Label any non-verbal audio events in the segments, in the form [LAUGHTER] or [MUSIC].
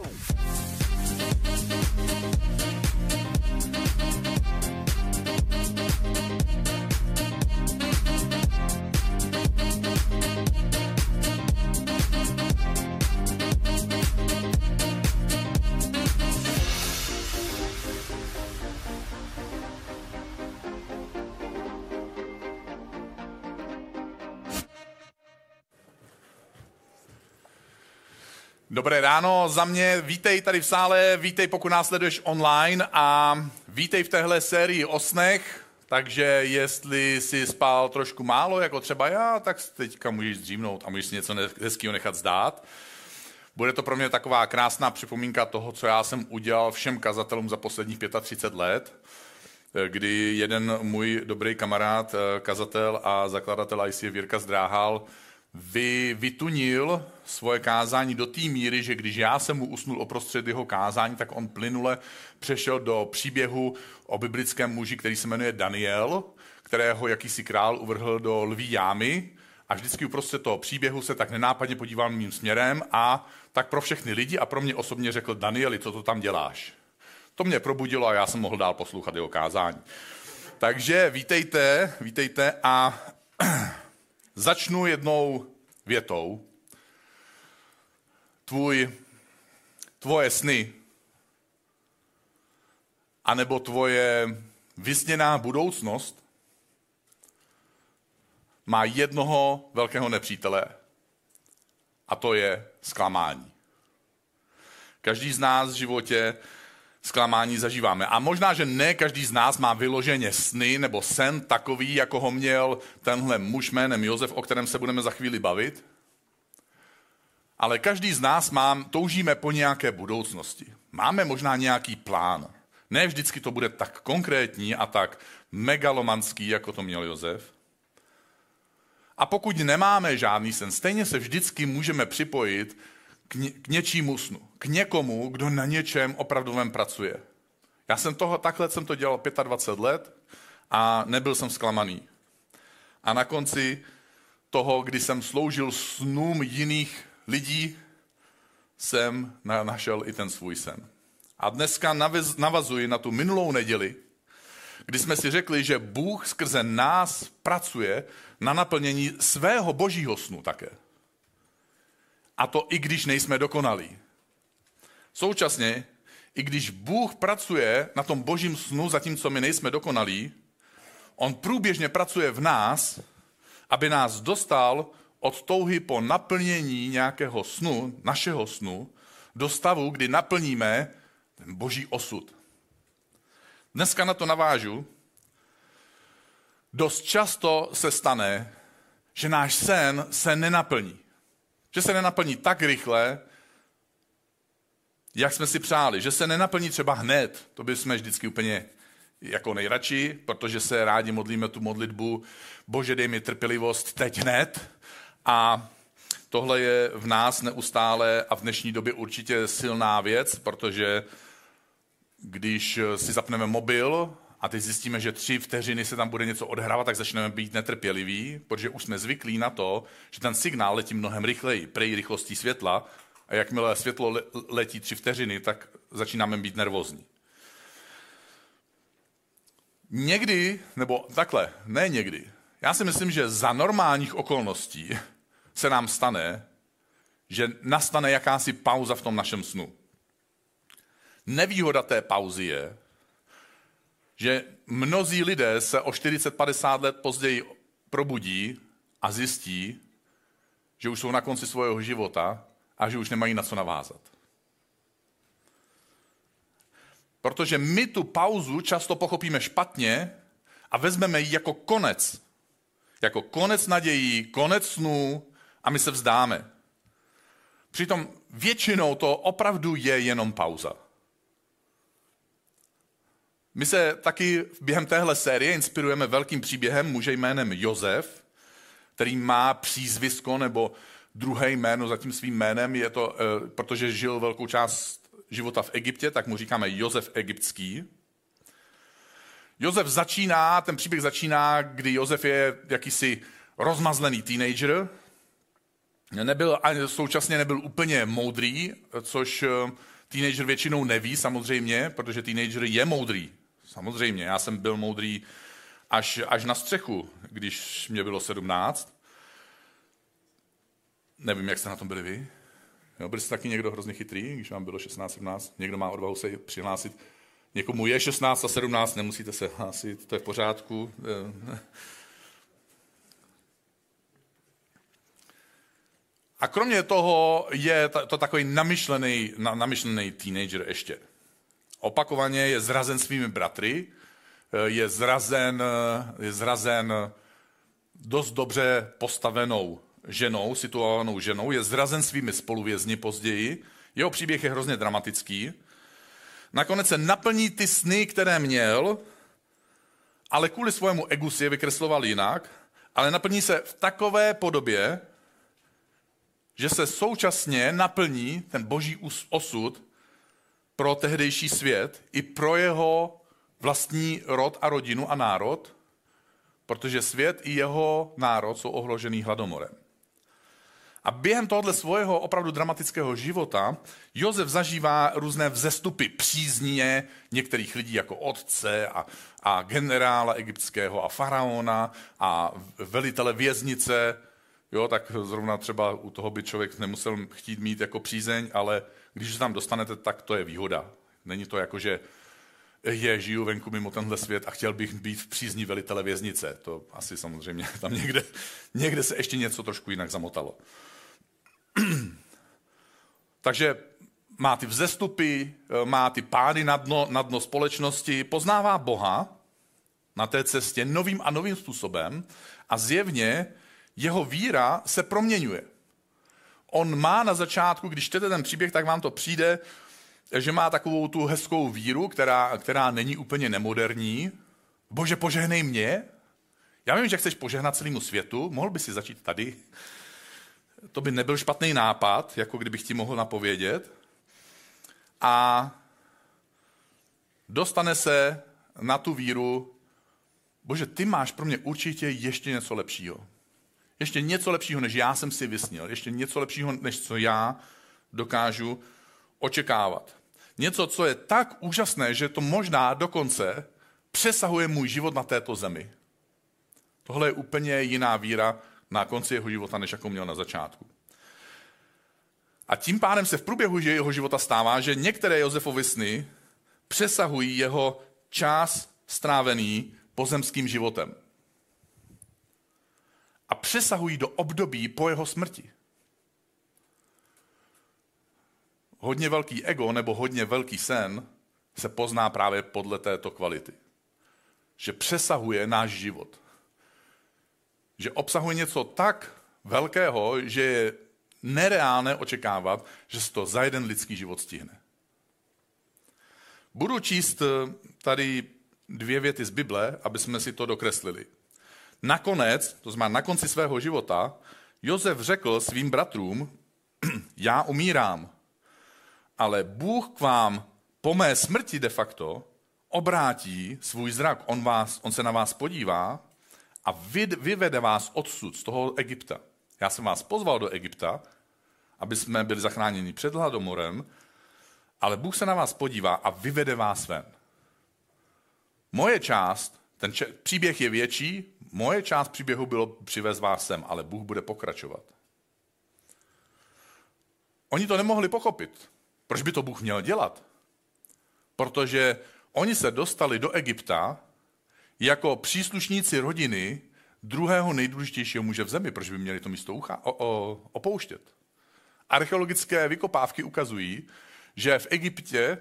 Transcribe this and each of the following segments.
Woo! Dobré ráno za mě, vítej tady v sále, vítej pokud nás sleduješ online a vítej v téhle sérii o snech, takže jestli si spal trošku málo, jako třeba já, tak teďka můžeš zdřímnout a můžeš si něco hezkého nechat zdát. Bude to pro mě taková krásná připomínka toho, co já jsem udělal všem kazatelům za posledních 35 let, kdy jeden můj dobrý kamarád, kazatel a zakladatel ICF Jirka Zdráhal, vy, vytunil svoje kázání do té míry, že když já jsem mu usnul oprostřed jeho kázání, tak on plynule přešel do příběhu o biblickém muži, který se jmenuje Daniel, kterého jakýsi král uvrhl do lví jámy a vždycky uprostřed toho příběhu se tak nenápadně podíval mým směrem a tak pro všechny lidi a pro mě osobně řekl, Danieli, co to tam děláš? To mě probudilo a já jsem mohl dál poslouchat jeho kázání. Takže vítejte, vítejte a [CLEARS THROAT] Začnu jednou větou. Tvůj, tvoje sny, anebo tvoje vysněná budoucnost má jednoho velkého nepřítele a to je zklamání. Každý z nás v životě zklamání zažíváme. A možná, že ne každý z nás má vyloženě sny nebo sen takový, jako ho měl tenhle muž jménem Josef, o kterém se budeme za chvíli bavit. Ale každý z nás má, toužíme po nějaké budoucnosti. Máme možná nějaký plán. Ne vždycky to bude tak konkrétní a tak megalomanský, jako to měl Josef. A pokud nemáme žádný sen, stejně se vždycky můžeme připojit k, ně, k něčímu snu, k někomu, kdo na něčem opravdovém pracuje. Já jsem toho, takhle jsem to dělal 25 let a nebyl jsem zklamaný. A na konci toho, kdy jsem sloužil snům jiných lidí, jsem našel i ten svůj sen. A dneska navazuji na tu minulou neděli, kdy jsme si řekli, že Bůh skrze nás pracuje na naplnění svého božího snu také. A to i když nejsme dokonalí. Současně, i když Bůh pracuje na tom božím snu, zatímco my nejsme dokonalí, on průběžně pracuje v nás, aby nás dostal od touhy po naplnění nějakého snu, našeho snu, do stavu, kdy naplníme ten boží osud. Dneska na to navážu. Dost často se stane, že náš sen se nenaplní. Že se nenaplní tak rychle, jak jsme si přáli. Že se nenaplní třeba hned. To by jsme vždycky úplně jako nejradši, protože se rádi modlíme tu modlitbu Bože, dej mi trpělivost teď hned. A tohle je v nás neustále a v dnešní době určitě silná věc, protože když si zapneme mobil a teď zjistíme, že tři vteřiny se tam bude něco odhrávat, tak začneme být netrpěliví, protože už jsme zvyklí na to, že ten signál letí mnohem rychleji, prej rychlostí světla a jakmile světlo letí tři vteřiny, tak začínáme být nervózní. Někdy, nebo takhle, ne někdy, já si myslím, že za normálních okolností se nám stane, že nastane jakási pauza v tom našem snu. Nevýhoda té pauzy je, že mnozí lidé se o 40-50 let později probudí a zjistí, že už jsou na konci svého života a že už nemají na co navázat. Protože my tu pauzu často pochopíme špatně a vezmeme ji jako konec. Jako konec nadějí, konec snů a my se vzdáme. Přitom většinou to opravdu je jenom pauza. My se taky během téhle série inspirujeme velkým příběhem muže jménem Josef, který má přízvisko nebo druhé jméno za tím svým jménem, je to, eh, protože žil velkou část života v Egyptě, tak mu říkáme Josef egyptský. Josef začíná, ten příběh začíná, kdy Josef je jakýsi rozmazlený teenager nebyl, ani současně nebyl úplně moudrý, což eh, teenager většinou neví samozřejmě, protože teenager je moudrý. Samozřejmě, já jsem byl moudrý až, až na střechu, když mě bylo 17. Nevím, jak jste na tom byli vy. Jo, byli jste taky někdo hrozně chytrý, když vám bylo 16, 17, někdo má odvahu se přihlásit. Někomu je 16 a 17, nemusíte se hlásit, to je v pořádku. A kromě toho je to takový namyšlený, namyšlený teenager ještě. Opakovaně je zrazen svými bratry, je zrazen, je zrazen dost dobře postavenou ženou, situovanou ženou, je zrazen svými spoluvězni později. Jeho příběh je hrozně dramatický. Nakonec se naplní ty sny, které měl, ale kvůli svému egu si je vykresloval jinak, ale naplní se v takové podobě, že se současně naplní ten boží osud pro tehdejší svět i pro jeho vlastní rod a rodinu a národ, protože svět i jeho národ jsou ohložený hladomorem. A během tohoto svého opravdu dramatického života Josef zažívá různé vzestupy přízně některých lidí jako otce a, a generála egyptského a faraona a velitele věznice. Jo, tak zrovna třeba u toho by člověk nemusel chtít mít jako přízeň, ale když se tam dostanete, tak to je výhoda. Není to jako, že je, žiju venku mimo tenhle svět a chtěl bych být v přízní velitele věznice. To asi samozřejmě [LAUGHS] tam někde, někde se ještě něco trošku jinak zamotalo. [CLEARS THROAT] Takže má ty vzestupy, má ty pády na dno, na dno společnosti, poznává Boha na té cestě novým a novým způsobem a zjevně jeho víra se proměňuje. On má na začátku, když čtete ten příběh, tak vám to přijde, že má takovou tu hezkou víru, která, která není úplně nemoderní. Bože, požehnej mě. Já vím, že chceš požehnat celému světu, mohl by si začít tady to by nebyl špatný nápad, jako kdybych ti mohl napovědět. A dostane se na tu víru, bože, ty máš pro mě určitě ještě něco lepšího. Ještě něco lepšího, než já jsem si vysnil. Ještě něco lepšího, než co já dokážu očekávat. Něco, co je tak úžasné, že to možná dokonce přesahuje můj život na této zemi. Tohle je úplně jiná víra, na konci jeho života, než jakou měl na začátku. A tím pádem se v průběhu jeho života stává, že některé Josefovy sny přesahují jeho čas strávený pozemským životem. Přesahují do období po jeho smrti. Hodně velký ego nebo hodně velký sen se pozná právě podle této kvality. Že přesahuje náš život že obsahuje něco tak velkého, že je nereálné očekávat, že se to za jeden lidský život stihne. Budu číst eh, tady dvě věty z Bible, aby jsme si to dokreslili. Nakonec, to znamená na konci svého života, Josef řekl svým bratrům, [CLEARS THROAT] já umírám, ale Bůh k vám po mé smrti de facto obrátí svůj zrak. On, vás, on se na vás podívá a vyvede vás odsud, z toho Egypta. Já jsem vás pozval do Egypta, aby jsme byli zachráněni před hladomorem, ale Bůh se na vás podívá a vyvede vás ven. Moje část, ten če- příběh je větší, moje část příběhu bylo přivez vás sem, ale Bůh bude pokračovat. Oni to nemohli pochopit. Proč by to Bůh měl dělat? Protože oni se dostali do Egypta jako příslušníci rodiny druhého nejdůležitějšího muže v zemi. Proč by měli to místo ucha, o, o, opouštět? Archeologické vykopávky ukazují, že v Egyptě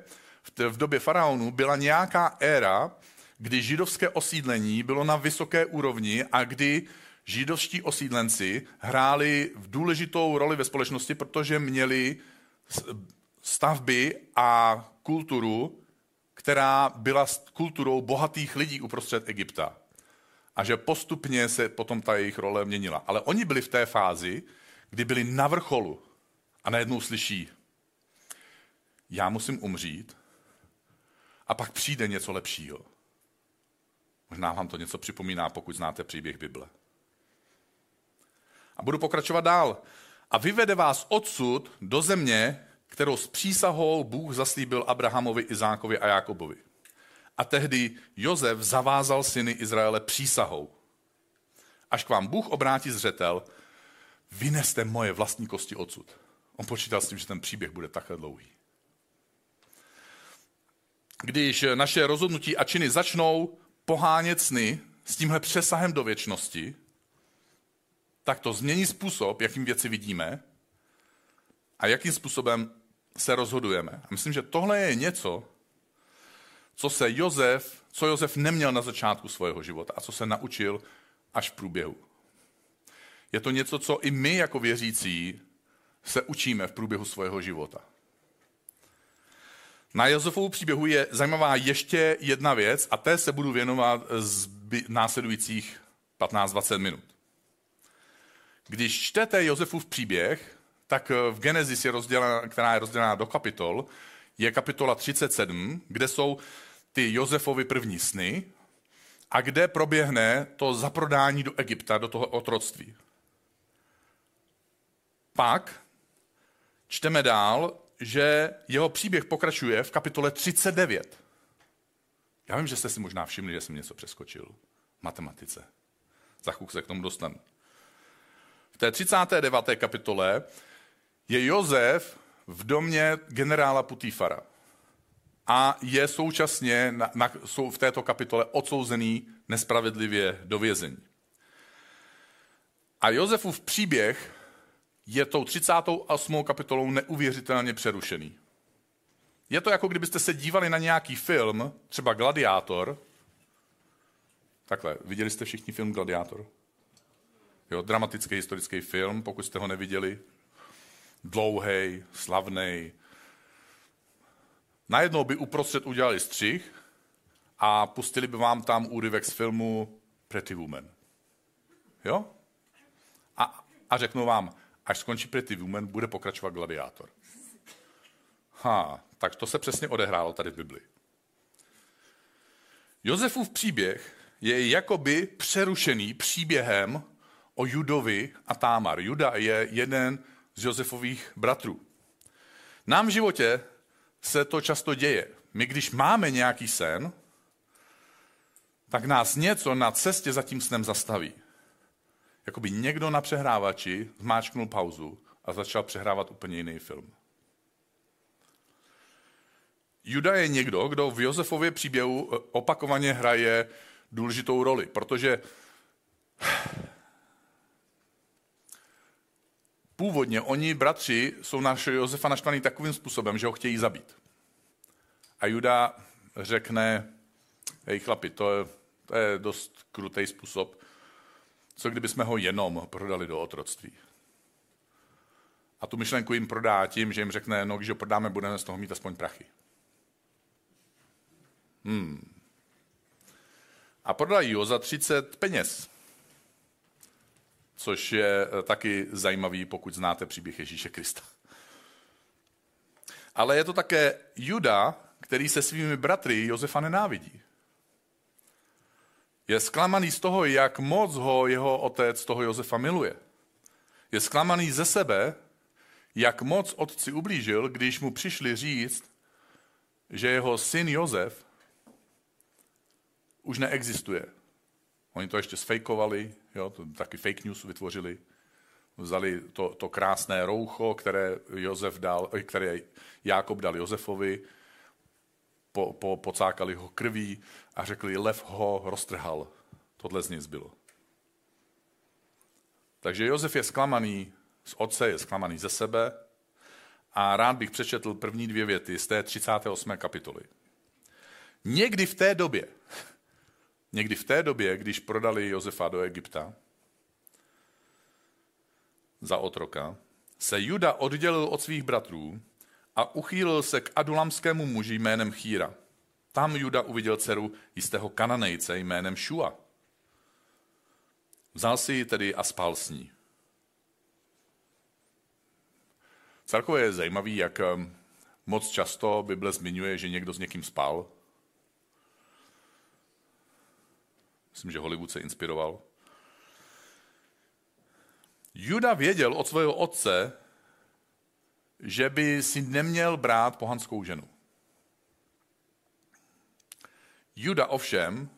v, době faraonů byla nějaká éra, kdy židovské osídlení bylo na vysoké úrovni a kdy židovští osídlenci hráli v důležitou roli ve společnosti, protože měli stavby a kulturu, která byla kulturou bohatých lidí uprostřed Egypta. A že postupně se potom ta jejich role měnila. Ale oni byli v té fázi, kdy byli na vrcholu a najednou slyší, já musím umřít a pak přijde něco lepšího. Možná vám to něco připomíná, pokud znáte příběh Bible. A budu pokračovat dál. a vyvede vás odsud do země, kterou s přísahou Bůh zaslíbil Abrahamovi, Izákovi a Jákobovi. A tehdy Jozef zavázal syny Izraele přísahou. Až k vám Bůh obrátí zřetel, vyneste moje vlastní kosti odsud. On počítal s tím, že ten příběh bude takhle dlouhý. Když naše rozhodnutí a činy začnou pohánět sny s tímhle přesahem do věčnosti, tak to změní způsob, jakým věci vidíme a jakým způsobem se rozhodujeme. A myslím, že tohle je něco, co se Jozef, co Jozef neměl na začátku svého života a co se naučil až v průběhu. Je to něco, co i my jako věřící se učíme v průběhu svého života. Na Josefovu příběhu je zajímavá ještě jedna věc a té se budu věnovat z následujících 15-20 minut. Když čtete Josefův příběh, tak v Genesis, je rozdělená, která je rozdělená do kapitol, je kapitola 37, kde jsou ty Josefovy první sny a kde proběhne to zaprodání do Egypta, do toho otroctví. Pak čteme dál, že jeho příběh pokračuje v kapitole 39. Já vím, že jste si možná všimli, že jsem něco přeskočil. Matematice. Za chvíli se k tomu dostanu. V té 39. kapitole je Jozef v domě generála Putífara a je současně na, na, jsou v této kapitole odsouzený nespravedlivě do vězení. A Josefův příběh je tou 38. kapitolou neuvěřitelně přerušený. Je to jako kdybyste se dívali na nějaký film, třeba Gladiátor. Takhle, viděli jste všichni film Gladiátor? Jo, dramatický historický film, pokud jste ho neviděli. Dlouhý, slavný. Najednou by uprostřed udělali střih a pustili by vám tam úryvek z filmu Pretty Woman. Jo? A, a řeknu vám, až skončí Pretty Woman, bude pokračovat Gladiátor. Ha, tak to se přesně odehrálo tady v Bibli. Josefův příběh je jakoby přerušený příběhem o Judovi a Támar. Juda je jeden z Josefových bratrů. Nám v životě se to často děje. My, když máme nějaký sen, tak nás něco na cestě za tím snem zastaví. Jakoby někdo na přehrávači zmáčknul pauzu a začal přehrávat úplně jiný film. Juda je někdo, kdo v Josefově příběhu eh, opakovaně hraje důležitou roli, protože původně oni, bratři, jsou na Josefa naštvaný takovým způsobem, že ho chtějí zabít. A Juda řekne, hej chlapi, to je, to je dost krutý způsob, co kdyby jsme ho jenom prodali do otroctví. A tu myšlenku jim prodá tím, že jim řekne, no když ho prodáme, budeme z toho mít aspoň prachy. Hmm. A prodají ho za 30 peněz. Což je eh, taky zajímavý, pokud znáte příběh Ježíše Krista. Ale je to také Juda, který se svými bratry Josefa nenávidí. Je zklamaný z toho, jak moc ho jeho otec toho Josefa miluje. Je zklamaný ze sebe, jak moc otci ublížil, když mu přišli říct, že jeho syn Josef už neexistuje. Oni to ještě sfejkovali, jo, to taky fake news vytvořili. Vzali to, to krásné roucho, které, Josef dal, které Jákob dal Josefovi, po, po, pocákali ho krví a řekli, lev ho roztrhal. Tohle z něj zbylo. Takže Josef je zklamaný z otce, je zklamaný ze sebe a rád bych přečetl první dvě věty z té 38. kapitoly. Někdy v té době, [LAUGHS] někdy v té době, když prodali Josefa do Egypta za otroka, se Juda oddělil od svých bratrů a uchýlil se k adulamskému muži jménem Chýra. Tam Juda uviděl dceru jistého kananejce jménem Šua. Vzal si ji tedy a spal s ní. Celkově je zajímavý, jak um, moc často Bible zmiňuje, že někdo s někým spal. Myslím, že Hollywood se inspiroval. Juda věděl od svého otce, že by si neměl brát pohanskou ženu. Juda ovšem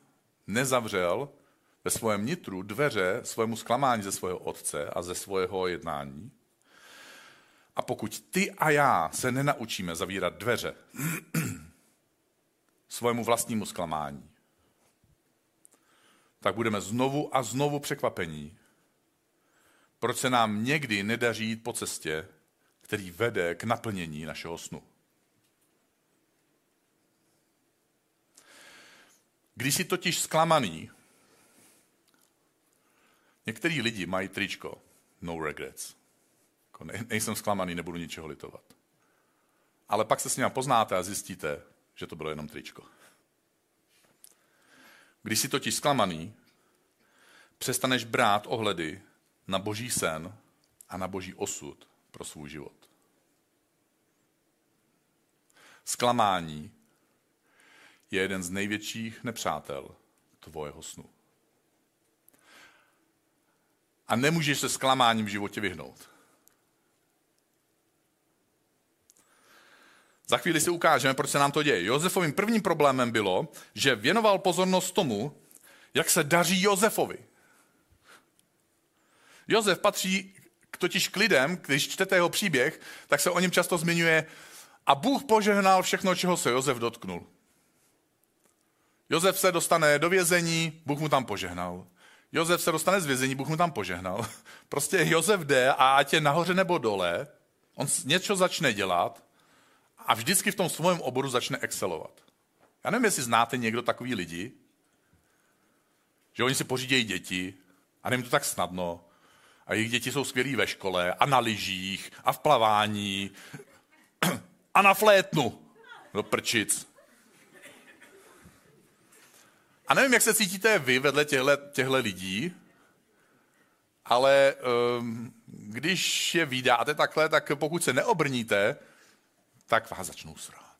nezavřel ve svém nitru dveře svému zklamání ze svého otce a ze svého jednání. A pokud ty a já se nenaučíme zavírat dveře [CLEARS THROAT] svému vlastnímu zklamání, tak budeme znovu a znovu překvapení, proč se nám někdy nedaří jít po cestě, který vede k naplnění našeho snu. Když jsi totiž zklamaný, některý lidi mají tričko, no regrets. Jako ne, nejsem zklamaný, nebudu ničeho litovat. Ale pak se s ním poznáte a zjistíte, že to bylo jenom tričko. Když jsi totiž zklamaný, přestaneš brát ohledy na boží sen a na boží osud pro svůj život. Zklamání je jeden z největších nepřátel tvojeho snu. A nemůžeš se zklamáním v životě vyhnout. Za chvíli si ukážeme, proč se nám to děje. Josefovým prvním problémem bylo, že věnoval pozornost tomu, jak se daří Josefovi. Josef patří totiž k lidem, když čtete jeho příběh, tak se o něm často zmiňuje a Bůh požehnal všechno, čeho se Josef dotknul. Josef se dostane do vězení, Bůh mu tam požehnal. Josef se dostane z vězení, Bůh mu tam požehnal. [LAUGHS] Prostě Josef jde a ať je nahoře nebo dole, on něco začne dělat a vždycky v tom svém oboru začne excelovat. Já nevím, jestli znáte někdo takový lidi, že oni si pořídějí děti a nevím to tak snadno. A jejich děti jsou skvělí ve škole a na lyžích a v plavání a na flétnu. Do prčic. A nevím, jak se cítíte vy vedle těchto lidí, ale um, když je vydáte takhle, tak pokud se neobrníte, tak vás začnou srát.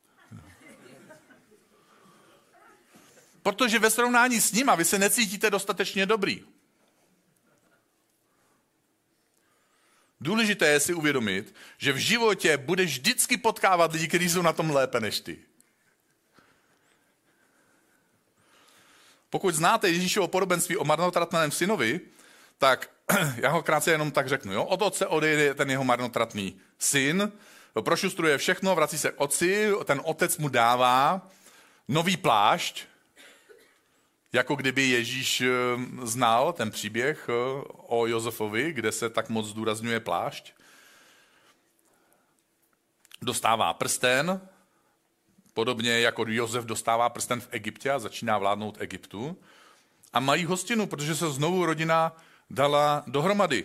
Protože ve srovnání s nima vy se necítíte dostatečně dobrý. Důležité je si uvědomit, že v životě budeš vždycky potkávat lidi, kteří jsou na tom lépe než ty. Pokud znáte Ježíšovo podobenství o marnotratném synovi, tak [CLEARS THROAT] já ho krátce jenom tak řeknu. Jo? Od otce odejde ten jeho marnotratný syn, prošustruje všechno, vrací se k otci, ten otec mu dává nový plášť, jako kdyby Ježíš eh, znal ten příběh eh, o Josefovi, kde se tak moc zdůrazňuje plášť. Dostává prsten, podobně jako Josef dostává prsten v Egyptě a začíná vládnout Egyptu. A mají hostinu, protože se znovu rodina dala dohromady.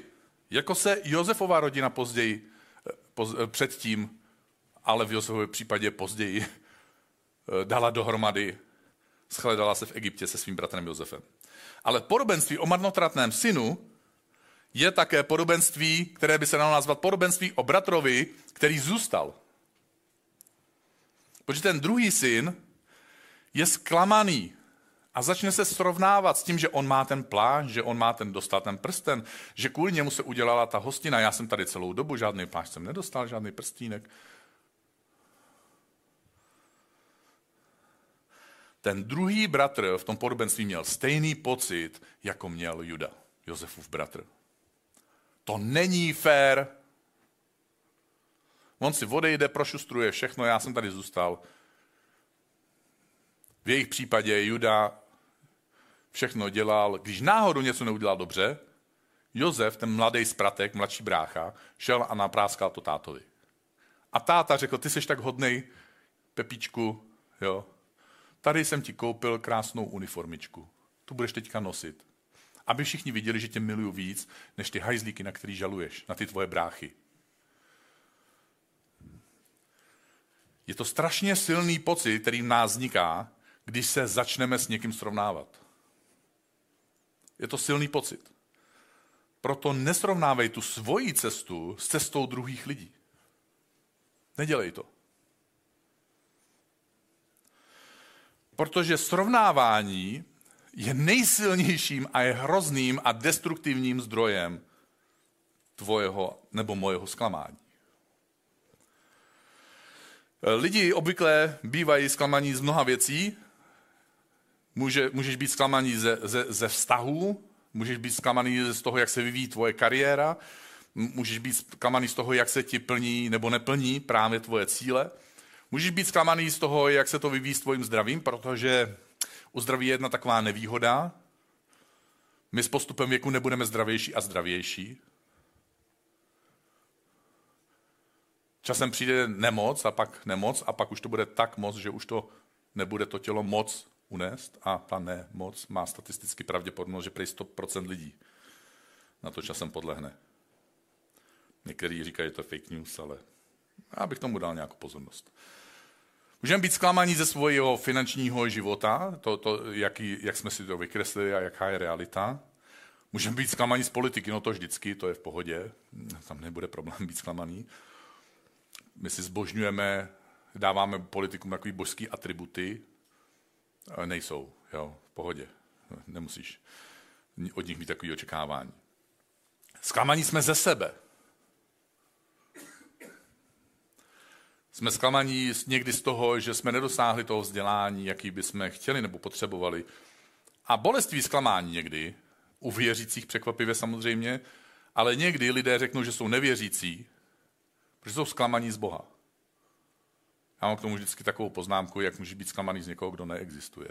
Jako se Josefová rodina později, poz, předtím, ale v Josefově případě později, [LAUGHS] dala dohromady shledala se v Egyptě se svým bratrem Josefem. Ale podobenství o marnotratném synu je také podobenství, které by se dalo nazvat podobenství o bratrovi, který zůstal. Protože ten druhý syn je zklamaný a začne se srovnávat s tím, že on má ten plán, že on má ten dostat ten prsten, že kvůli němu se udělala ta hostina. Já jsem tady celou dobu, žádný plášť jsem nedostal, žádný prstínek. Ten druhý bratr v tom podobenství měl stejný pocit, jako měl Juda, Josefův bratr. To není fér. On si odejde, prošustruje všechno, já jsem tady zůstal. V jejich případě Juda všechno dělal. Když náhodou něco neudělal dobře, Josef, ten mladý spratek, mladší brácha, šel a napráskal to tátovi. A táta řekl, ty jsi tak hodnej, Pepičku, jo, tady jsem ti koupil krásnou uniformičku. Tu budeš teďka nosit. Aby všichni viděli, že tě miluju víc, než ty hajzlíky, na který žaluješ, na ty tvoje bráchy. Je to strašně silný pocit, který v nás vzniká, když se začneme s někým srovnávat. Je to silný pocit. Proto nesrovnávej tu svoji cestu s cestou druhých lidí. Nedělej to. Protože srovnávání je nejsilnějším a je hrozným a destruktivním zdrojem tvojeho nebo mojeho zklamání. Lidi obvykle bývají zklamaní z mnoha věcí. Může, můžeš být zklamaný ze, ze, ze vztahů, můžeš být zklamaný z toho, jak se vyvíjí tvoje kariéra, můžeš být zklamaný z toho, jak se ti plní nebo neplní právě tvoje cíle. Můžeš být zklamaný z toho, jak se to vyvíjí s tvojím zdravím, protože u zdraví je jedna taková nevýhoda. My s postupem věku nebudeme zdravější a zdravější. Časem přijde nemoc a pak nemoc a pak už to bude tak moc, že už to nebude to tělo moc unést a ta nemoc má statisticky pravděpodobnost, že prý 100% lidí na to časem podlehne. Někteří říkají, že to je fake news, ale já bych tomu dal nějakou pozornost. Můžeme být zklamaní ze svého finančního života, to, to, jaký, jak jsme si to vykreslili a jaká je realita. Můžeme být zklamaní z politiky, no to vždycky, to je v pohodě, tam nebude problém být zklamaný. My si zbožňujeme, dáváme politikům takový božský atributy, nejsou, jo, v pohodě. Nemusíš od nich mít takový očekávání. Zklamaní jsme ze sebe. Jsme zklamaní někdy z toho, že jsme nedosáhli toho vzdělání, jaký bychom chtěli nebo potřebovali. A boleství zklamání někdy, u věřících překvapivě samozřejmě, ale někdy lidé řeknou, že jsou nevěřící, protože jsou zklamaní z Boha. Já mám k tomu vždycky takovou poznámku, jak může být zklamaný z někoho, kdo neexistuje.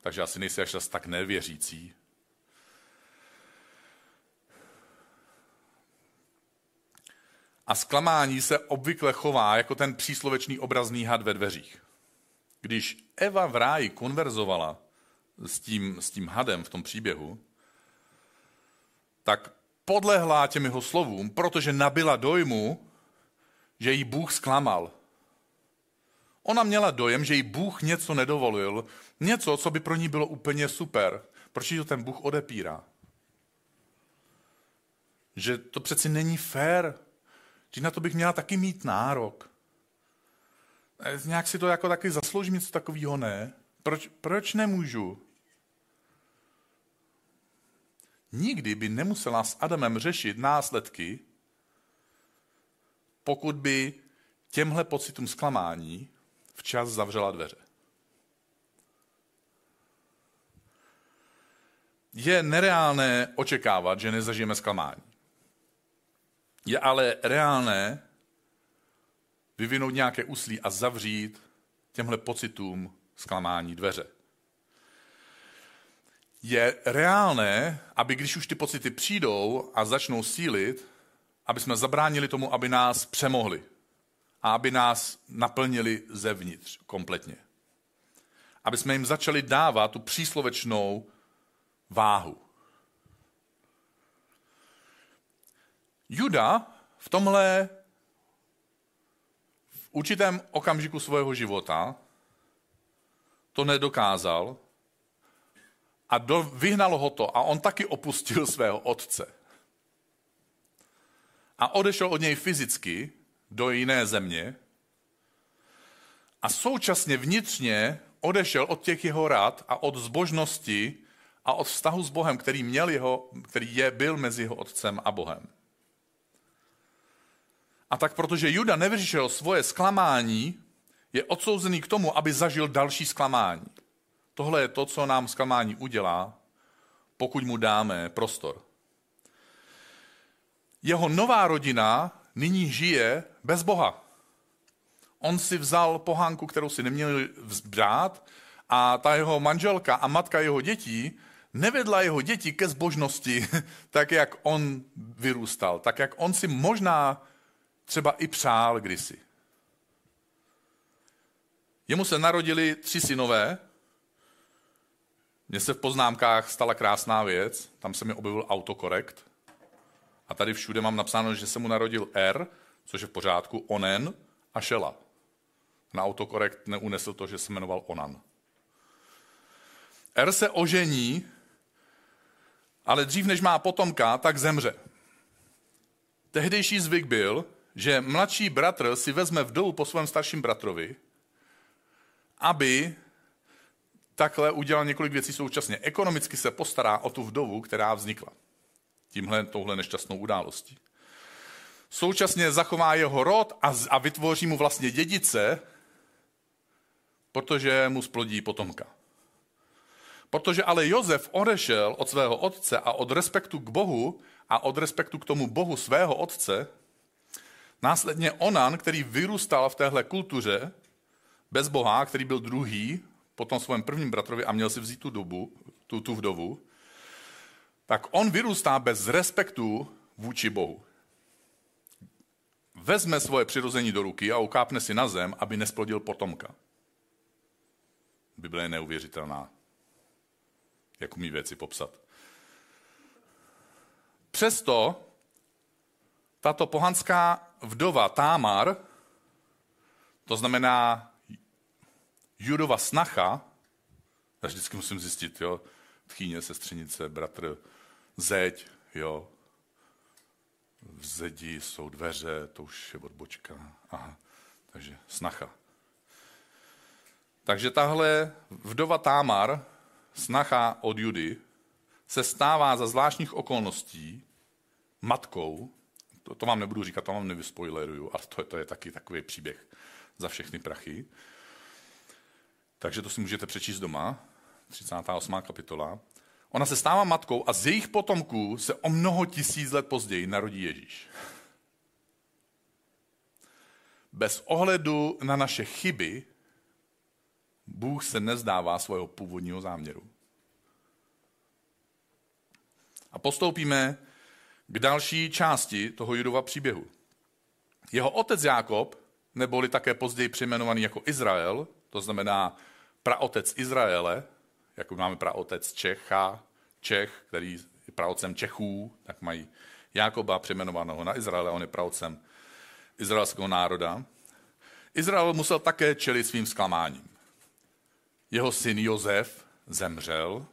Takže asi nejsi až tak nevěřící, A zklamání se obvykle chová jako ten příslovečný obrazný had ve dveřích. Když Eva v ráji konverzovala s tím, s tím hadem v tom příběhu, tak podlehla těm jeho slovům, protože nabila dojmu, že jí Bůh zklamal. Ona měla dojem, že jí Bůh něco nedovolil, něco, co by pro ní bylo úplně super. Proč jí to ten Bůh odepírá? Že to přeci není fér, že na to bych měla taky mít nárok. Nějak si to jako taky zasloužím něco takového, ne? Proč, proč nemůžu? Nikdy by nemusela s Adamem řešit následky, pokud by těmhle pocitům zklamání včas zavřela dveře. Je nereálné očekávat, že nezažijeme zklamání. Je ale reálné vyvinout nějaké úsilí a zavřít těmhle pocitům zklamání dveře. Je reálné, aby když už ty pocity přijdou a začnou sílit, aby jsme zabránili tomu, aby nás přemohli a aby nás naplnili zevnitř kompletně. Aby jsme jim začali dávat tu příslovečnou váhu. Juda v tomhle v určitém okamžiku svého života to nedokázal a do, vyhnalo ho to a on taky opustil svého otce. A odešel od něj fyzicky do jiné země a současně vnitřně odešel od těch jeho rad a od zbožnosti a od vztahu s Bohem, který, měl jeho, který je, byl mezi jeho otcem a Bohem. A tak protože Juda nevyřešil svoje zklamání, je odsouzený k tomu, aby zažil další zklamání. Tohle je to, co nám zklamání udělá, pokud mu dáme prostor. Jeho nová rodina nyní žije bez Boha. On si vzal pohánku, kterou si neměl vzbrát a ta jeho manželka a matka jeho dětí nevedla jeho děti ke zbožnosti, [LAUGHS] tak jak on vyrůstal, tak jak on si možná třeba i přál kdysi. Jemu se narodili tři synové. Mně se v poznámkách stala krásná věc. Tam se mi objevil autokorekt. A tady všude mám napsáno, že se mu narodil R, což je v pořádku, Onen a Šela. Na autokorekt neunesl to, že se jmenoval Onan. R se ožení, ale dřív než má potomka, tak zemře. Tehdejší zvyk byl, že mladší bratr si vezme vdovu po svém starším bratrovi, aby takhle udělal několik věcí současně. Ekonomicky se postará o tu vdovu, která vznikla. tímhle, touhle nešťastnou událostí. Současně zachová jeho rod a, a vytvoří mu vlastně dědice, protože mu splodí potomka. Protože ale Jozef odešel od svého otce a od respektu k Bohu a od respektu k tomu Bohu svého otce, následně Onan, který vyrůstal v téhle kultuře, bez Boha, který byl druhý, potom svém prvním bratrovi a měl si vzít tu, dobu, tu, tu vdovu, tak on vyrůstá bez respektu vůči Bohu. Vezme svoje přirození do ruky a ukápne si na zem, aby nesplodil potomka. Bible je neuvěřitelná, jak umí věci popsat. Přesto tato pohanská vdova Támar, to znamená Judova snacha, já vždycky musím zjistit, jo, tchýně, sestřenice, bratr, zeď, jo, v zedi jsou dveře, to už je odbočka, aha, takže snacha. Takže tahle vdova Támar, snacha od Judy, se stává za zvláštních okolností matkou, to, to vám nebudu říkat, to vám nevyspoileruju, ale to je, to je taky takový příběh za všechny prachy. Takže to si můžete přečíst doma, 38. kapitola. Ona se stává matkou a z jejich potomků se o mnoho tisíc let později narodí Ježíš. Bez ohledu na naše chyby Bůh se nezdává svého původního záměru. A postoupíme k další části toho Judova příběhu. Jeho otec Jákob, neboli také později přejmenovaný jako Izrael, to znamená praotec Izraele, jako máme praotec Čecha, Čech, který je praotcem Čechů, tak mají Jákoba přejmenovaného na Izraele, on je praotcem izraelského národa. Izrael musel také čelit svým zklamáním. Jeho syn Jozef zemřel,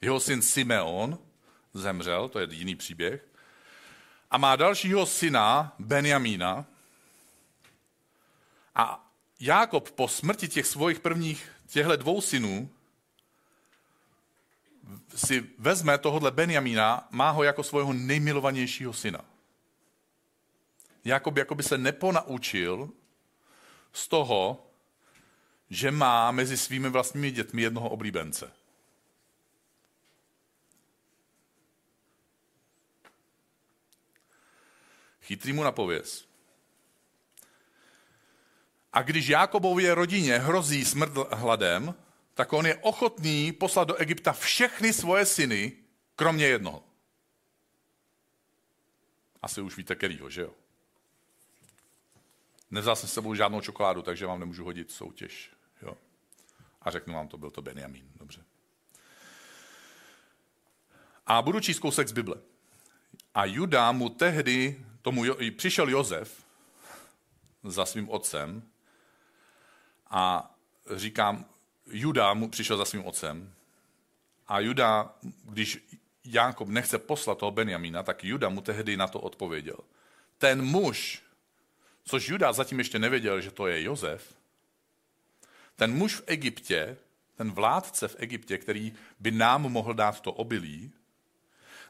jeho syn Simeon zemřel, to je jiný příběh, a má dalšího syna Benjamína. A Jákob po smrti těch svých prvních těchto dvou synů si vezme tohohle Benjamína, má ho jako svého nejmilovanějšího syna. Jakob jakoby se neponaučil z toho, že má mezi svými vlastními dětmi jednoho oblíbence. Chytrý mu napověz. A když Jákobově rodině hrozí smrt hladem, tak on je ochotný poslat do Egypta všechny svoje syny, kromě jednoho. Asi už víte, kterýho, že jo? Nevzal jsem s sebou žádnou čokoládu, takže vám nemůžu hodit soutěž. Jo? A řeknu vám to, byl to Benjamin. Dobře. A budu číst kousek z Bible. A Juda mu tehdy, tomu jo, přišel Jozef za svým otcem a říkám, Juda mu přišel za svým otcem a Juda, když Jákob nechce poslat toho Benjamína, tak Juda mu tehdy na to odpověděl. Ten muž, což Juda zatím ještě nevěděl, že to je Jozef, ten muž v Egyptě, ten vládce v Egyptě, který by nám mohl dát to obilí,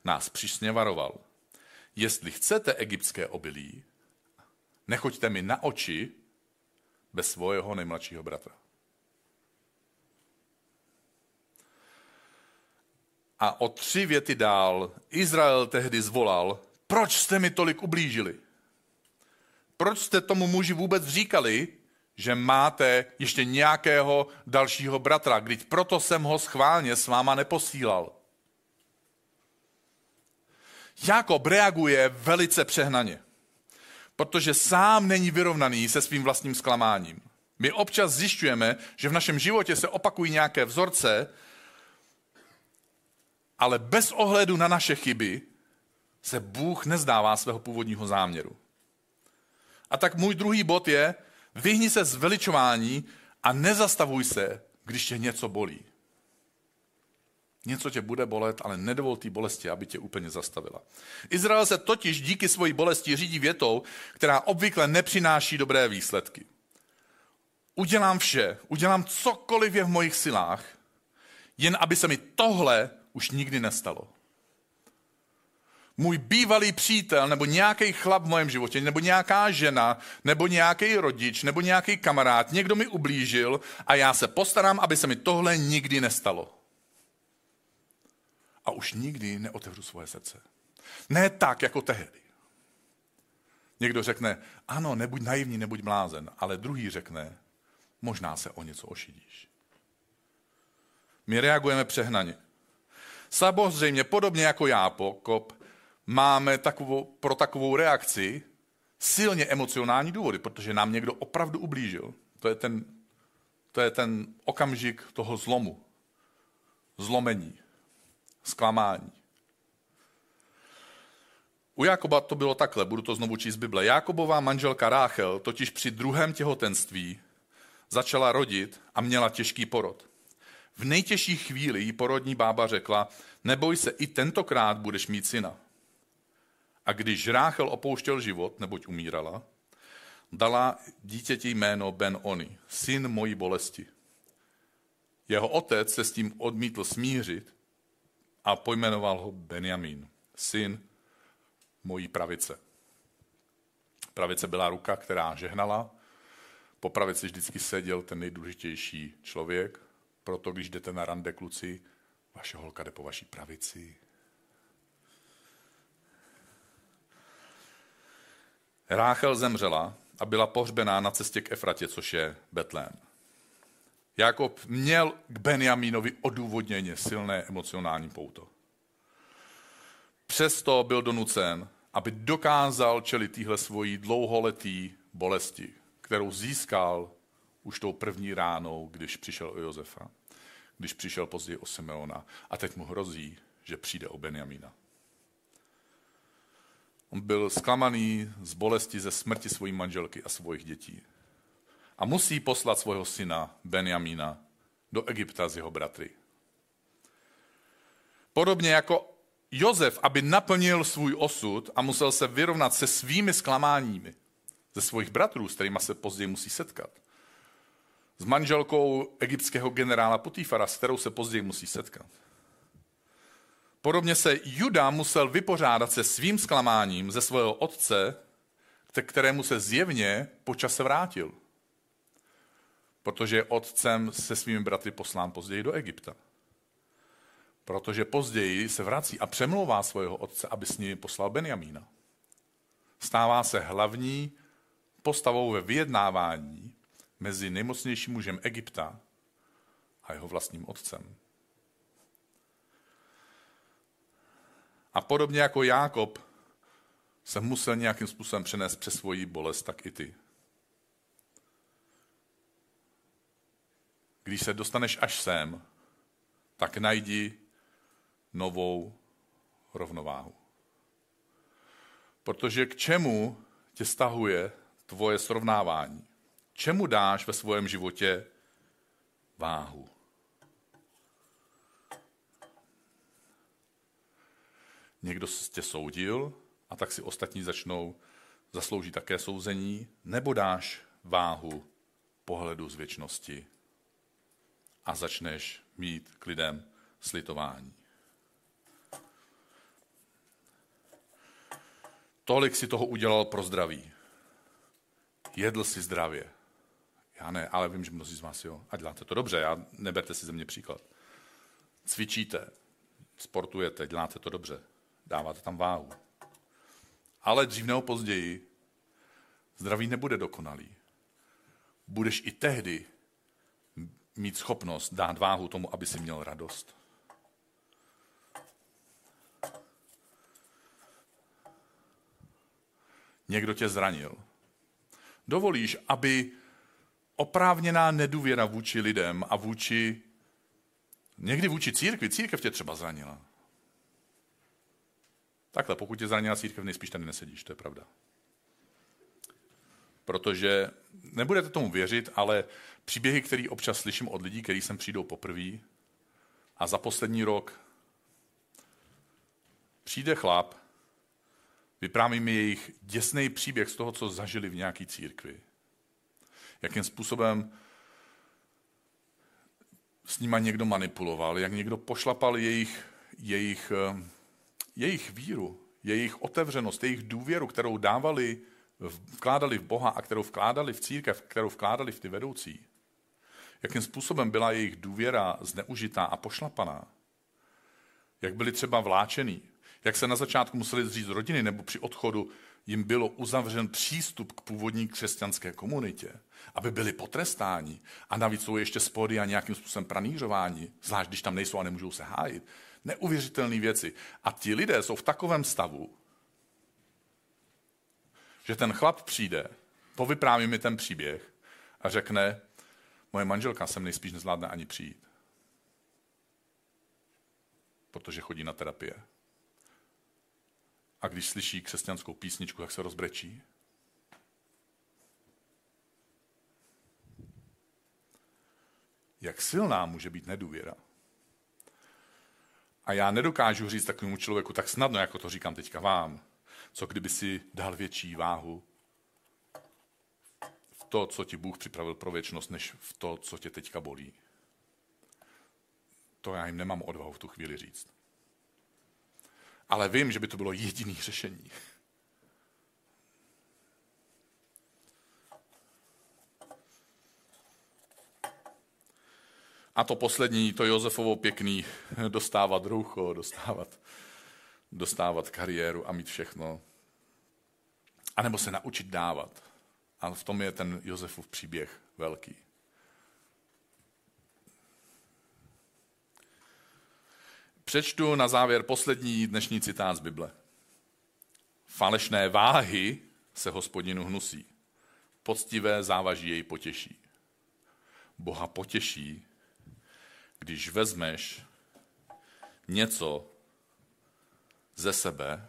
nás přísně varoval. Jestli chcete egyptské obilí, nechoďte mi na oči bez svého nejmladšího bratra. A o tři věty dál Izrael tehdy zvolal, proč jste mi tolik ublížili? Proč jste tomu muži vůbec říkali, že máte ještě nějakého dalšího bratra, když proto jsem ho schválně s váma neposílal. Jakob reaguje velice přehnaně, protože sám není vyrovnaný se svým vlastním zklamáním. My občas zjišťujeme, že v našem životě se opakují nějaké vzorce, ale bez ohledu na naše chyby se Bůh nezdává svého původního záměru. A tak můj druhý bod je, vyhni se zveličování a nezastavuj se, když tě něco bolí. Něco tě bude bolet, ale nedovol té bolesti, aby tě úplně zastavila. Izrael se totiž díky svojí bolesti řídí větou, která obvykle nepřináší dobré výsledky. Udělám vše, udělám cokoliv je v mojich silách, jen aby se mi tohle už nikdy nestalo. můj bývalý přítel, nebo nějaký chlap v mém životě, nebo nějaká žena, nebo nějaký rodič, nebo nějaký kamarád, někdo mi ublížil a já se postarám, aby se mi tohle nikdy nestalo. A už nikdy neotevřu svoje srdce. Ne tak, jako tehdy. Někdo řekne, ano, nebuď naivní, nebuď blázen, ale druhý řekne, možná se o něco ošidíš. My reagujeme přehnaně. Samozřejmě, podobně jako já, Pokop, máme takovou, pro takovou reakci silně emocionální důvody, protože nám někdo opravdu ublížil. To je ten, to je ten okamžik toho zlomu, zlomení, zklamání. U Jakoba to bylo takhle, budu to znovu číst z Bible. Jakobová manželka Ráchel totiž při druhém těhotenství začala rodit a měla těžký porod. V nejtěžší chvíli jí porodní bába řekla, neboj se, i tentokrát budeš mít syna. A když Ráchel opouštěl život, neboť umírala, dala dítěti jméno Ben Oni, syn mojí bolesti. Jeho otec se s tím odmítl smířit a pojmenoval ho Benjamin, syn mojí pravice. Pravice byla ruka, která žehnala, po pravici vždycky seděl ten nejdůležitější člověk, proto když jdete na rande kluci, vaše holka jde po vaší pravici. Ráchel zemřela a byla pohřbená na cestě k Efratě, což je Betlém. Jakob měl k Benjamínovi odůvodněně silné emocionální pouto. Přesto byl donucen, aby dokázal čelit týhle svojí dlouholetý bolesti, kterou získal už tou první ránou, když přišel o Josefa, když přišel později o Simeona. A teď mu hrozí, že přijde o Benjamína. On byl zklamaný z bolesti ze smrti své manželky a svých dětí. A musí poslat svého syna Benjamína do Egypta s jeho bratry. Podobně jako Jozef, aby naplnil svůj osud a musel se vyrovnat se svými zklamáními ze svých bratrů, s kterými se později musí setkat. S manželkou egyptského generála Potifara, s kterou se později musí setkat. Podobně se Juda musel vypořádat se svým zklamáním ze svého otce, kterému se zjevně po čase vrátil. Protože otcem se svými bratry poslán později do Egypta. Protože později se vrací a přemlouvá svého otce, aby s ním poslal Benjamína. Stává se hlavní postavou ve vyjednávání mezi nejmocnějším mužem Egypta a jeho vlastním otcem. A podobně jako Jákob se musel nějakým způsobem přenést přes svoji bolest, tak i ty. Když se dostaneš až sem, tak najdi novou rovnováhu. Protože k čemu tě stahuje tvoje srovnávání? Čemu dáš ve svém životě váhu? někdo tě soudil a tak si ostatní začnou zasloužit také souzení, nebo dáš váhu pohledu z věčnosti a začneš mít k lidem slitování. Tolik si toho udělal pro zdraví. Jedl si zdravě. Já ne, ale vím, že mnozí z vás jo. A děláte to dobře, já, neberte si ze mě příklad. Cvičíte, sportujete, děláte to dobře dáváte tam váhu. Ale dřív nebo později zdraví nebude dokonalý. Budeš i tehdy mít schopnost dát váhu tomu, aby si měl radost. Někdo tě zranil. Dovolíš, aby oprávněná nedůvěra vůči lidem a vůči, někdy vůči církvi, církev tě třeba zranila, Takhle, pokud tě zranila církev, nejspíš tady nesedíš, to je pravda. Protože nebudete tomu věřit, ale příběhy, které občas slyším od lidí, kteří sem přijdou poprvé a za poslední rok přijde chlap, vypráví mi jejich děsný příběh z toho, co zažili v nějaké církvi. Jakým způsobem s nima někdo manipuloval, jak někdo pošlapal jejich, jejich eh, jejich víru, jejich otevřenost, jejich důvěru, kterou dávali, vkládali v Boha a kterou vkládali v církev, kterou vkládali v ty vedoucí, jakým způsobem byla jejich důvěra zneužitá a pošlapaná, jak byli třeba vláčený, jak se na začátku museli zříct rodiny nebo při odchodu jim bylo uzavřen přístup k původní křesťanské komunitě, aby byli potrestáni a navíc jsou ještě spory a nějakým způsobem pranířováni, zvlášť když tam nejsou a nemůžou se hájit. Neuvěřitelné věci. A ti lidé jsou v takovém stavu, že ten chlap přijde, povypráví mi ten příběh a řekne, moje manželka sem nejspíš nezvládne ani přijít. Protože chodí na terapie. A když slyší křesťanskou písničku, jak se rozbrečí. Jak silná může být nedůvěra? A já nedokážu říct takovému člověku tak snadno, jako to říkám teďka vám. Co kdyby si dal větší váhu to, co ti Bůh připravil pro věčnost, než v to, co tě teďka bolí. To já jim nemám odvahu v tu chvíli říct. Ale vím, že by to bylo jediné řešení. A to poslední, to Josefovo pěkný, dostávat rucho, dostávat, dostávat kariéru a mít všechno. A nebo se naučit dávat. A v tom je ten Josefův příběh velký. Přečtu na závěr poslední dnešní citát z Bible. Falešné váhy se hospodinu hnusí. Poctivé závaží jej potěší. Boha potěší, když vezmeš něco ze sebe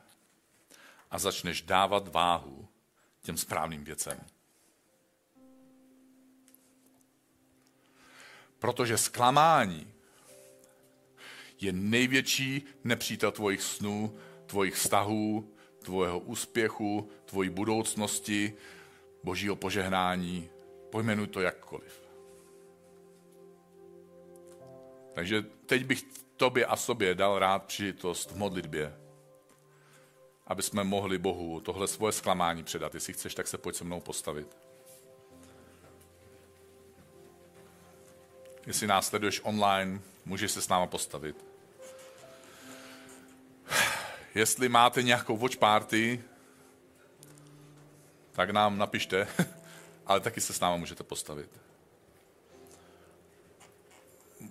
a začneš dávat váhu těm správným věcem. Protože zklamání je největší nepřítel tvojich snů, tvojich vztahů, tvojeho úspěchu, tvojí budoucnosti, božího požehnání. Pojmenuj to jakkoliv. Takže teď bych tobě a sobě dal rád příležitost v modlitbě, aby jsme mohli Bohu tohle svoje zklamání předat. Jestli chceš, tak se pojď se mnou postavit. Jestli nás sleduješ online, můžeš se s náma postavit. Jestli máte nějakou watch party, tak nám napište, [LAUGHS] ale taky se s náma můžete postavit.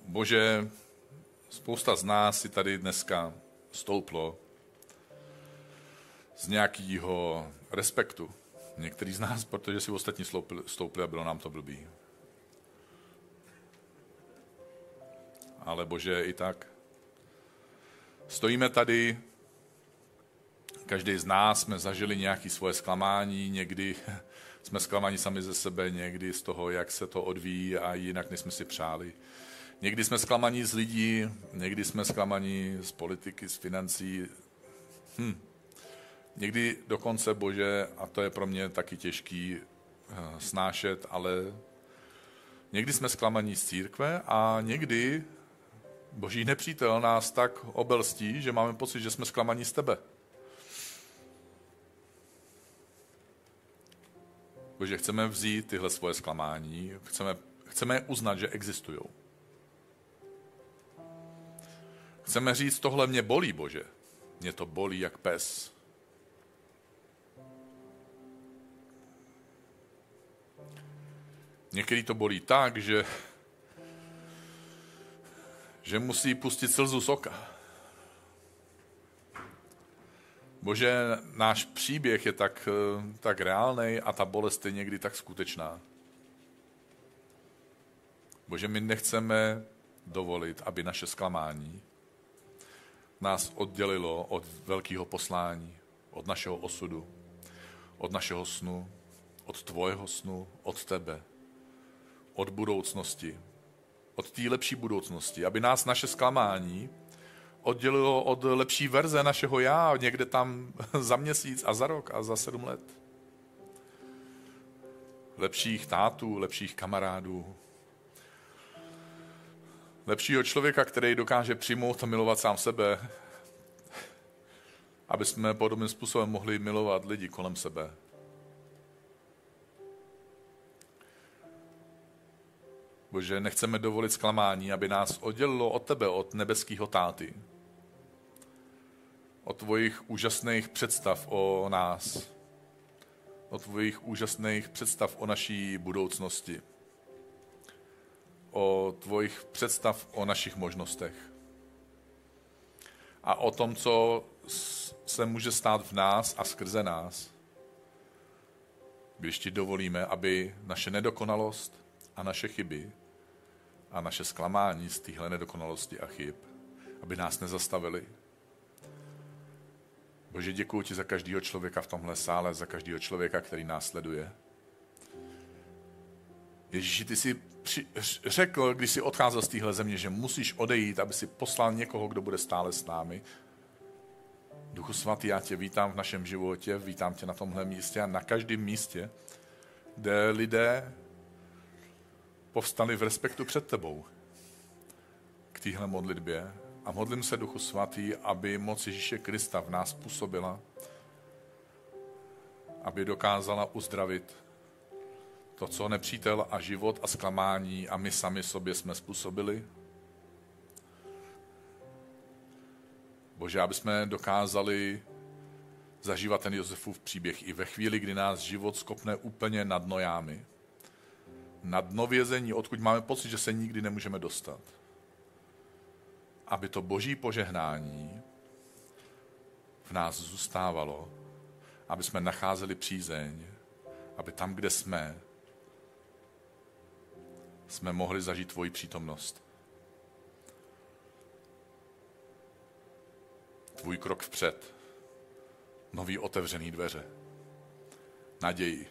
Bože, spousta z nás si tady dneska stouplo z nějakého respektu. Některý z nás, protože si ostatní stoupli, a bylo nám to blbý. Ale Bože, i tak. Stojíme tady, každý z nás jsme zažili nějaké svoje zklamání, někdy [LAUGHS] jsme zklamaní sami ze sebe, někdy z toho, jak se to odvíjí a jinak, než jsme si přáli. Někdy jsme zklamaní z lidí, někdy jsme zklamaní z politiky, z financí. Hm. Někdy dokonce, bože, a to je pro mě taky těžký eh, snášet, ale někdy jsme zklamaní z církve a někdy boží nepřítel nás tak obelstí, že máme pocit, že jsme zklamaní z tebe. Bože, chceme vzít tyhle svoje zklamání, chceme, chceme uznat, že existují. Chceme říct, tohle mě bolí, Bože. Mě to bolí jak pes. Někdy to bolí tak, že, že musí pustit slzu z oka. Bože, náš příběh je tak, tak reálný a ta bolest je někdy tak skutečná. Bože, my nechceme dovolit, aby naše zklamání nás oddělilo od velkého poslání, od našeho osudu, od našeho snu, od tvojeho snu, od tebe, od budoucnosti, od té lepší budoucnosti, aby nás naše zklamání oddělilo od lepší verze našeho já někde tam [LAUGHS] za měsíc a za rok a za sedm let. Lepších tátů, lepších kamarádů, lepšího člověka, který dokáže přijmout a milovat sám sebe aby jsme podobným způsobem mohli milovat lidi kolem sebe. Bože, nechceme dovolit zklamání, aby nás oddělilo od tebe, od nebeského táty. O tvojich úžasných představ o nás. O tvojich úžasných představ o naší budoucnosti. O tvojich představ o našich možnostech. A o tom, co se může stát v nás a skrze nás, když ti dovolíme, aby naše nedokonalost a naše chyby a naše zklamání z téhle nedokonalosti a chyb, aby nás nezastavili. Bože, děkuji ti za každého člověka v tomhle sále, za každého člověka, který nás sleduje. Ježíši, ty jsi při, řekl, když jsi odcházel z téhle země, že musíš odejít, aby si poslal někoho, kdo bude stále s námi. Duchu svatý, já tě vítám v našem životě, vítám tě na tomhle místě a na každém místě, kde lidé povstali v respektu před tebou k téhle modlitbě. A modlím se, Duchu Svatý, aby moc Ježíše Krista v nás působila, aby dokázala uzdravit to, co nepřítel a život a zklamání a my sami sobě jsme způsobili. Bože, aby jsme dokázali zažívat ten Josefův příběh i ve chvíli, kdy nás život skopne úplně nad nojámi na dno vězení, odkud máme pocit, že se nikdy nemůžeme dostat. Aby to boží požehnání v nás zůstávalo, aby jsme nacházeli přízeň, aby tam, kde jsme, jsme mohli zažít tvoji přítomnost. Tvůj krok vpřed, nový otevřený dveře, naději,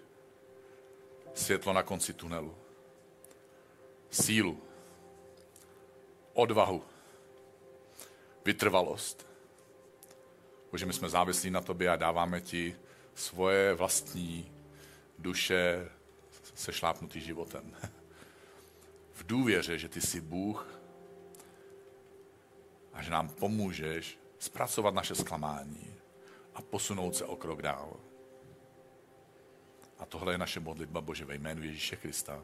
světlo na konci tunelu sílu, odvahu, vytrvalost. Bože, my jsme závislí na tobě a dáváme ti svoje vlastní duše sešlápnutý životem. V důvěře, že ty jsi Bůh a že nám pomůžeš zpracovat naše zklamání a posunout se o krok dál. A tohle je naše modlitba Bože ve jménu Ježíše Krista.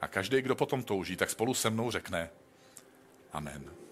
A každý, kdo potom touží, tak spolu se mnou řekne Amen.